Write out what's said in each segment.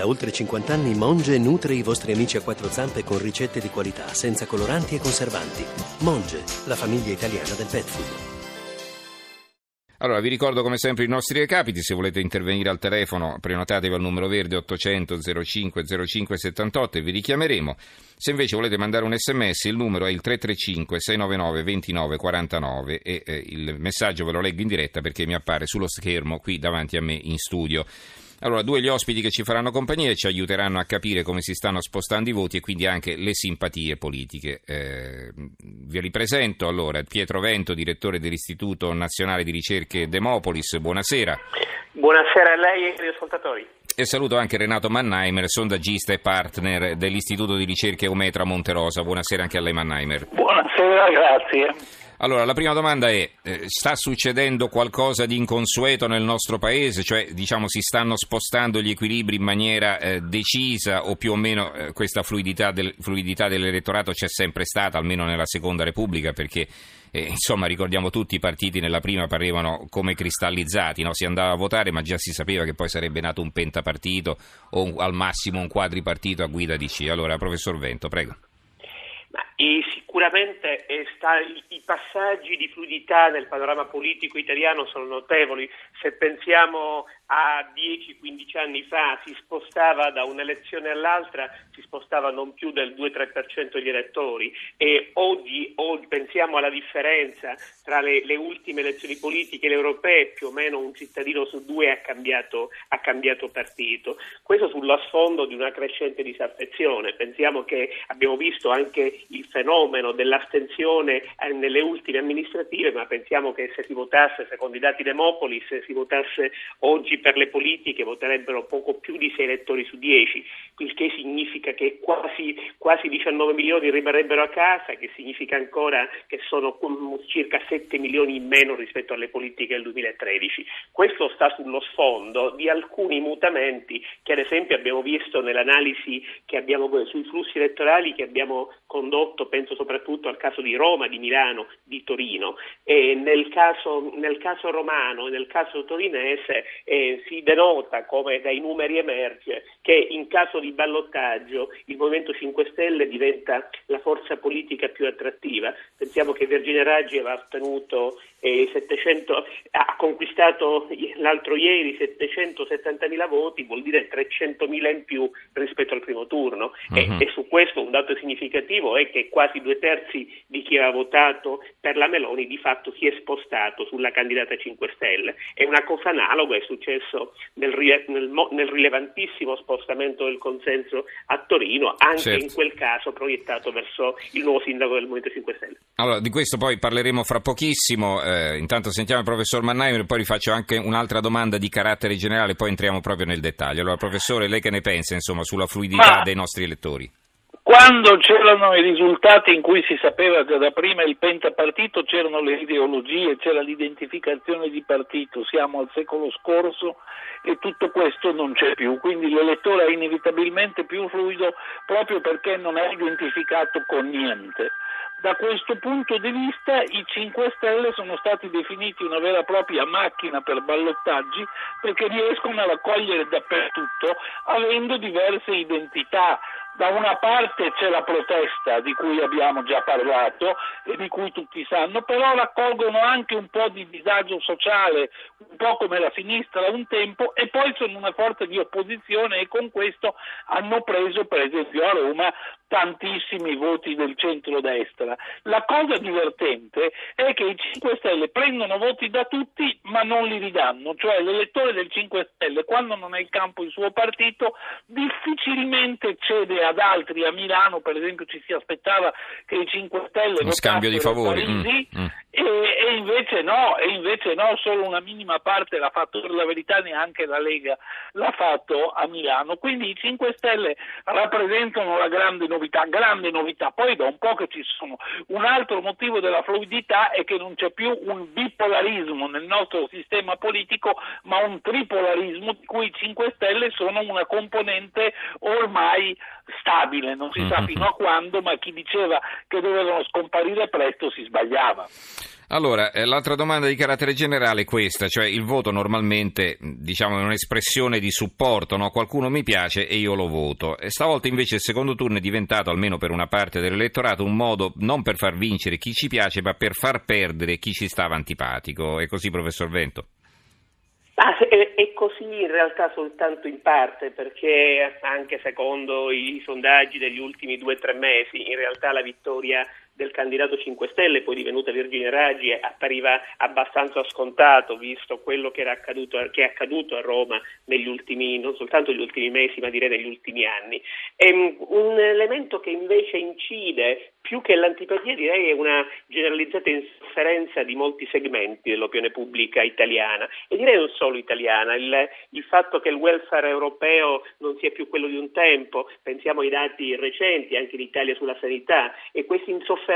Da oltre 50 anni Monge nutre i vostri amici a quattro zampe con ricette di qualità, senza coloranti e conservanti. Monge, la famiglia italiana del pet food. Allora, vi ricordo come sempre i nostri recapiti, se volete intervenire al telefono prenotatevi al numero verde 800 05 05 78 e vi richiameremo. Se invece volete mandare un sms il numero è il 335 699 29 49 e eh, il messaggio ve lo leggo in diretta perché mi appare sullo schermo qui davanti a me in studio. Allora, due gli ospiti che ci faranno compagnia e ci aiuteranno a capire come si stanno spostando i voti e quindi anche le simpatie politiche. Eh, vi ripresento allora Pietro Vento, direttore dell'Istituto Nazionale di Ricerche Demopolis. Buonasera. Buonasera a lei e agli ascoltatori. E saluto anche Renato Mannheimer, sondaggista e partner dell'Istituto di Ricerche Ometra Monterosa. Buonasera anche a lei Mannheimer. Buonasera, grazie. Allora, la prima domanda è, eh, sta succedendo qualcosa di inconsueto nel nostro paese? Cioè, diciamo, si stanno spostando gli equilibri in maniera eh, decisa o più o meno eh, questa fluidità, del, fluidità, dell'elettorato c'è sempre stata, almeno nella Seconda Repubblica, perché, eh, insomma, ricordiamo tutti i partiti nella prima parevano come cristallizzati, no? si andava a votare ma già si sapeva che poi sarebbe nato un pentapartito o un, al massimo un quadripartito a guida di C. Allora, professor Vento, prego. Ma, sicuramente sta, i passaggi di fluidità nel panorama politico italiano sono notevoli. Se pensiamo a 10-15 anni fa si spostava da un'elezione all'altra, si spostava non più del 2-3% degli elettori e oggi, oggi, pensiamo alla differenza tra le, le, ultime elezioni politiche e le europee, più o meno un cittadino su due ha cambiato, ha cambiato partito. Questo sullo sfondo di una crescente disaffezione. Pensiamo che abbiamo visto anche il fenomeno dell'astensione eh, nelle ultime amministrative, ma pensiamo che se si votasse, secondo i dati Demopolis, se si votasse oggi per le politiche voterebbero poco più di 6 elettori su 10, il che significa che quasi, quasi 19 milioni rimarrebbero a casa, che significa ancora che sono circa 7 milioni in meno rispetto alle politiche del 2013. Questo sta sullo sfondo di alcuni mutamenti che ad esempio abbiamo visto nell'analisi abbiamo sui flussi elettorali che abbiamo condotto, penso soprattutto al caso di Roma, di Milano, di Torino. Nel, caso, nel caso romano e nel caso torinese eh, si denota, come dai numeri emerge, che in caso di ballottaggio il Movimento 5 Stelle diventa la forza politica più attrattiva. Pensiamo che Virginia Raggi aveva ottenuto 700, ha conquistato l'altro ieri 770.000 voti, vuol dire 300.000 in più rispetto al primo turno. Uh-huh. E, mhm. e su questo un dato significativo è che quasi due terzi di chi aveva votato per la Meloni di fatto si è spostato sulla candidata 5 Stelle. E una cosa analoga è successo nel, nel, nel, rilevantissimo spostamento del consenso a Torino, anche certo. in quel caso proiettato verso il nuovo sindaco del Movimento 5 Stelle. Allora, di questo poi parleremo fra pochissimo, eh, intanto sentiamo il professor Mannheimer, poi rifaccio anche un'altra domanda di carattere generale, poi entriamo proprio nel dettaglio. Allora, professore, lei che ne pensa insomma, sulla fluidità Ma... dei nostri elettori? Quando c'erano i risultati in cui si sapeva già da prima il pentapartito, c'erano le ideologie, c'era l'identificazione di partito, siamo al secolo scorso e tutto questo non c'è più, quindi l'elettore è inevitabilmente più fluido proprio perché non è identificato con niente. Da questo punto di vista i 5 Stelle sono stati definiti una vera e propria macchina per ballottaggi perché riescono a raccogliere dappertutto avendo diverse identità, da una parte c'è la protesta di cui abbiamo già parlato e di cui tutti sanno, però raccolgono anche un po' di disagio sociale, un po' come la sinistra un tempo, e poi sono una forza di opposizione e con questo hanno preso, per esempio a Roma, tantissimi voti del centro-destra. La cosa divertente è che i 5 Stelle prendono voti da tutti ma non li ridanno, cioè l'elettore del 5 Stelle quando non è in campo il suo partito difficilmente cede ad altri, a Milano per esempio ci si aspettava che i 5 Stelle... Un scambio di favori. Parisi, mm, mm. E, e, invece no, e invece no, solo una minima parte l'ha fatto, per la verità neanche la Lega l'ha fatto a Milano, quindi i 5 Stelle rappresentano la grande novità, grande novità, poi da un po' che ci sono. Un altro motivo della fluidità è che non c'è più un bipolarismo nel nostro sistema politico, ma un tripolarismo di cui i 5 Stelle sono una componente ormai stabile, non si sa mm-hmm. fino a quando, ma chi diceva che dovevano scomparire presto si sbagliava. Allora, eh, l'altra domanda di carattere generale è questa, cioè il voto normalmente diciamo, è un'espressione di supporto, no? qualcuno mi piace e io lo voto. E stavolta invece il secondo turno è diventato, almeno per una parte dell'elettorato, un modo non per far vincere chi ci piace, ma per far perdere chi ci stava antipatico. È così, professor Vento? Ah, è così in realtà soltanto in parte, perché anche secondo i sondaggi degli ultimi due o tre mesi, in realtà la vittoria del candidato 5 Stelle, poi divenuta Virginia Raggi, appariva abbastanza scontato, visto quello che, accaduto, che, è accaduto a Roma negli ultimi, non soltanto negli ultimi mesi, ma direi negli ultimi anni. E, ehm, un elemento che invece incide più che l'antipatia direi è una generalizzata insofferenza di molti segmenti dell'opinione pubblica italiana e direi non solo italiana, il, il, fatto che il welfare europeo non sia più quello di un tempo, pensiamo ai dati recenti anche in Italia sulla sanità e questa insofferenza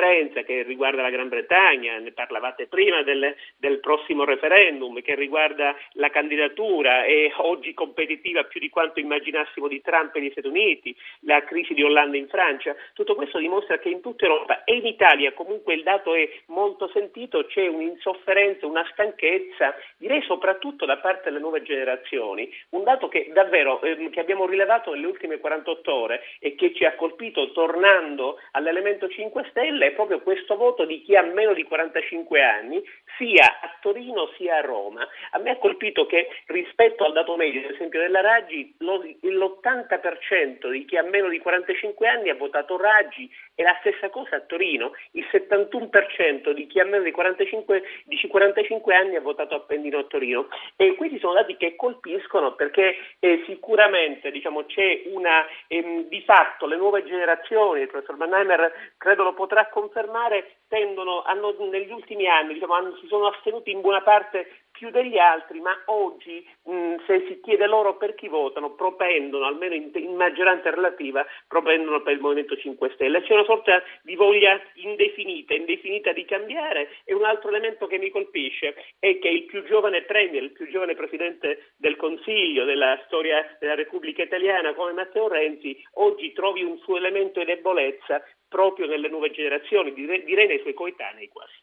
che riguarda la Gran Bretagna, ne parlavate prima del, del prossimo referendum, che riguarda la candidatura e oggi competitiva più di quanto immaginassimo di Trump negli Stati Uniti, la crisi di Hollanda in Francia, tutto questo dimostra che in tutta Europa e in Italia comunque il dato è molto sentito, c'è un'insofferenza, una stanchezza, direi soprattutto da parte delle nuove generazioni, un dato che davvero ehm, che abbiamo rilevato nelle ultime 48 ore e che ci ha colpito tornando all'elemento 5 Stelle è proprio questo voto di chi ha meno di 45 anni, sia a Torino sia a Roma. A me ha colpito che rispetto al dato medio, ad esempio della Raggi, l'80% di chi ha meno di 45 anni ha votato Raggi e la stessa cosa a Torino, il 71% di chi ha meno di 45, di 45 anni ha votato Appendino a Torino. E questi sono dati che colpiscono perché eh, sicuramente diciamo, c'è una, ehm, di fatto le nuove generazioni, il professor Mannheimer credo lo potrà confermare, tendono, hanno, negli ultimi anni diciamo, hanno, si sono astenuti in buona parte più degli altri, ma oggi mh, se si chiede loro per chi votano, propendono, almeno in, in, maggioranza relativa, propendono per il Movimento 5 Stelle. C'è una sorta di voglia indefinita, indefinita di cambiare e un altro elemento che mi colpisce è che il più giovane premier, il più giovane Presidente del Consiglio della storia della Repubblica Italiana come Matteo Renzi, oggi trovi un suo elemento di debolezza proprio nelle nuove generazioni, direi nei suoi coetanei quasi.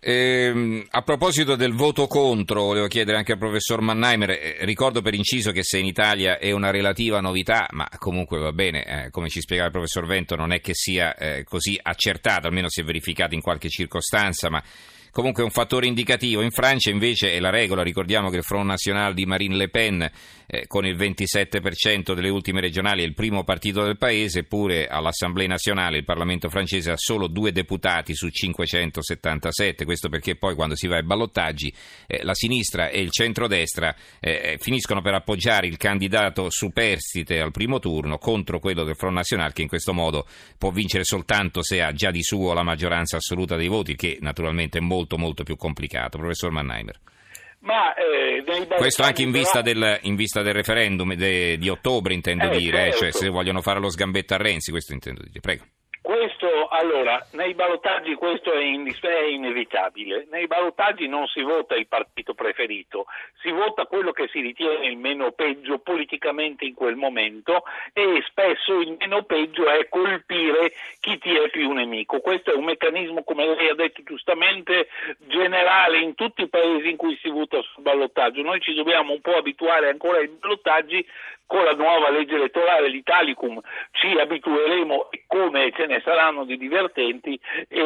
Eh, a proposito del voto contro, volevo chiedere anche al professor Mannheimer, eh, ricordo per inciso che se in Italia è una relativa novità, ma comunque va bene, eh, come ci spiegava il professor Vento, non è che sia eh, così accertata, almeno si è verificata in qualche circostanza, ma comunque è un fattore indicativo. In Francia invece è la regola, ricordiamo che il Front National di Marine Le Pen eh, con il 27% delle ultime regionali è il primo partito del paese, eppure all'Assemblea nazionale il Parlamento francese ha solo due deputati su 577, questo perché poi quando si va ai ballottaggi eh, la sinistra e il centrodestra eh, finiscono per appoggiare il candidato superstite al primo turno contro quello del Front National che in questo modo può vincere soltanto se ha già di suo la maggioranza assoluta dei voti, che naturalmente è molto molto più complicato. Professor Mannheimer. Ma, eh, Questo anche in vista, del, in vista del, referendum de, di ottobre, intendo eh, dire, certo. eh, cioè se vogliono fare lo sgambetto a Renzi, questo intendo dire. Prego. Questo, allora, nei ballottaggi questo è, in, è, inevitabile. Nei ballottaggi non si vota il partito preferito, si vota quello che si ritiene il meno peggio politicamente in quel momento e spesso il meno peggio è colpire chi ti è più nemico. Questo è un meccanismo, come lei ha detto giustamente, generale in tutti i paesi in cui si vota sul ballottaggio. Noi ci dobbiamo un po' abituare ancora ai ballottaggi con la nuova legge elettorale, l'Italicum, ci abitueremo come ce ne saranno di divertenti e,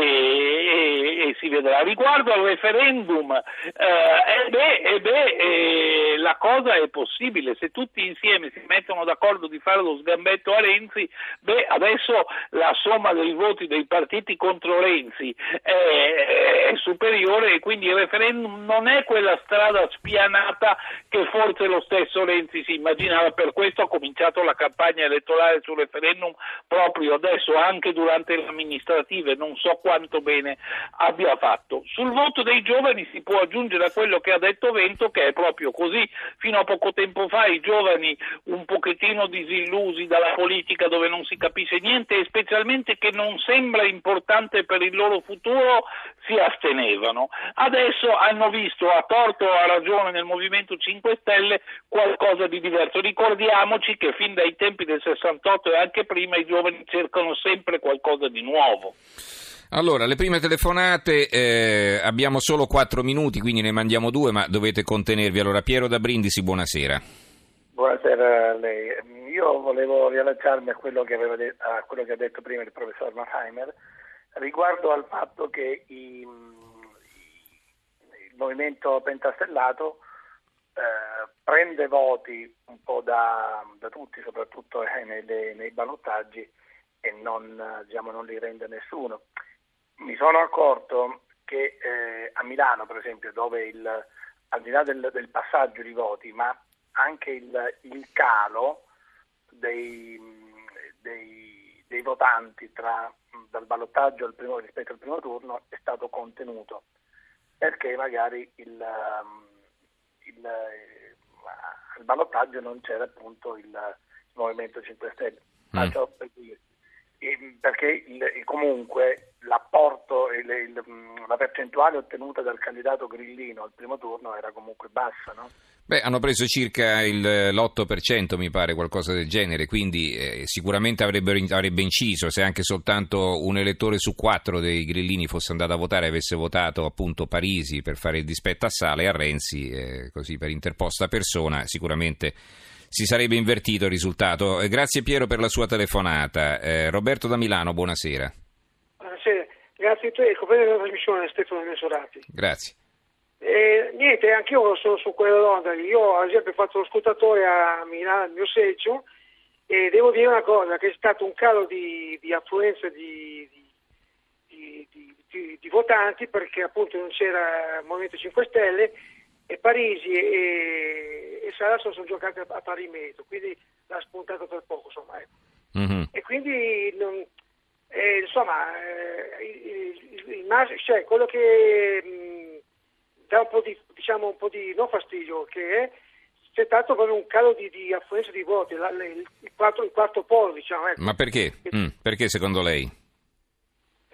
si vedrà. Riguardo al referendum, eh, eh beh, eh beh eh, la cosa è possibile, se tutti insieme si mettono d'accordo di fare lo sgambetto a Renzi, beh, adesso la somma dei voti dei partiti contro Renzi è, è superiore e quindi il referendum non è quella strada spianata che forse lo stesso Renzi si immaginava. Per questo ha cominciato la campagna elettorale sul referendum proprio adesso, anche durante le amministrative, non so quanto bene abbia fatto. Sul voto dei giovani si può aggiungere a quello che ha detto Vento, che è proprio così. Fino a poco tempo fa i giovani un pochettino disillusi dalla politica dove non si capisce niente e specialmente che non sembra importante per il loro futuro si astenevano. Adesso hanno visto a torto o a ragione nel Movimento 5 Stelle qualcosa di diverso. Ricordi ricordiamoci che fin dai tempi del 68 e anche prima i giovani cercano sempre qualcosa di nuovo. Allora, le prime telefonate eh, abbiamo solo quattro minuti, quindi ne mandiamo due, ma dovete contenervi. Allora, Piero da Brindisi, buonasera. Buonasera a lei. Io volevo riallacciarmi a quello che, de- a quello che ha detto prima il professor Mannheimer riguardo al fatto che i, il movimento pentastellato eh, prende voti un po' da, da tutti, soprattutto eh, nei, nei ballottaggi, e non, diciamo, non li rende nessuno mi sono accorto che eh, a Milano, per esempio, dove il, al di là del, del passaggio di voti, ma anche il, il calo dei, dei, dei votanti tra, dal ballottaggio al primo, rispetto al primo turno è stato contenuto, perché magari il, il, al ballottaggio non c'era appunto il, il Movimento 5 Stelle. Mm. Perché comunque l'apporto e la percentuale ottenuta dal candidato Grillino al primo turno era comunque bassa, no? Beh, hanno preso circa il, l'8%, mi pare, qualcosa del genere, quindi eh, sicuramente avrebbe inciso se anche soltanto un elettore su quattro dei grillini fosse andato a votare e avesse votato appunto Parisi per fare il dispetto a Sale e a Renzi, eh, così per interposta persona, sicuramente si sarebbe invertito il risultato. Eh, grazie Piero per la sua telefonata. Eh, Roberto da Milano, buonasera. Buonasera, grazie a te e compagno della trasmissione Stefano Mesorati. Grazie. Eh, niente, anch'io sono su quella onda. Io ad esempio ho fatto lo scrutatore a Milano, al mio seggio, e devo dire una cosa, che è stato un calo di, di affluenza di, di, di, votanti perché appunto non c'era il Movimento 5 Stelle e Parisi e, e Salasso sono giocati a, a pari metro, quindi l'ha spuntato per poco, insomma. Ecco. Mm-hmm. E quindi, non, eh, insomma, eh, il, il, il, cioè, quello che mh, dà un po' di, diciamo, un po' di, non fastidio, che è c'è stato proprio un calo di, di affluenza di voti, la, il, il, quarto, il quarto polo, diciamo. Ecco. Ma perché? Mm, perché secondo lei?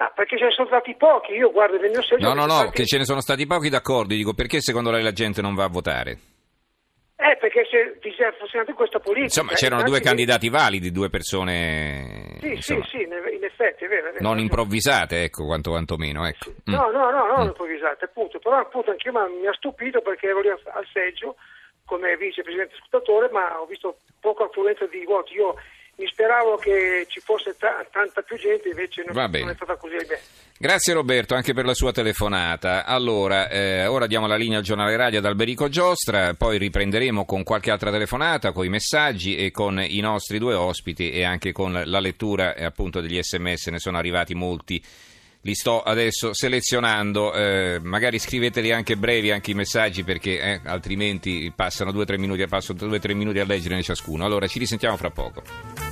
Ah, perché ce ne sono stati pochi, io guardo nel mio seggio... No, no, no, stati... che ce ne sono stati pochi, d'accordo, dico perché secondo lei la gente non va a votare? Eh, perché se vi fosse anche questa politica... Insomma, c'erano due candidati validi, due persone... Sì, insomma, sì, sì, in effetti, è vero. È vero non improvvisate, ecco, quanto quantomeno, ecco. Mm. No, no, no, non mm. improvvisate, appunto, però appunto anche mi ha stupito perché ero lì al seggio come vicepresidente scrutatore, ma ho visto poca affluenza di voti. Io mi speravo che ci fosse t- tanta più gente, invece non, non è stata così. Beh. Grazie Roberto anche per la sua telefonata. Allora, eh, ora diamo la linea al giornale radio ad Alberico Giostra, poi riprenderemo con qualche altra telefonata, con i messaggi e con i nostri due ospiti e anche con la lettura eh, appunto degli sms, ne sono arrivati molti. Li sto adesso selezionando, eh, magari scriveteli anche brevi anche i messaggi perché eh, altrimenti passano due o tre minuti, passo due o tre minuti a leggere ciascuno. Allora ci risentiamo fra poco.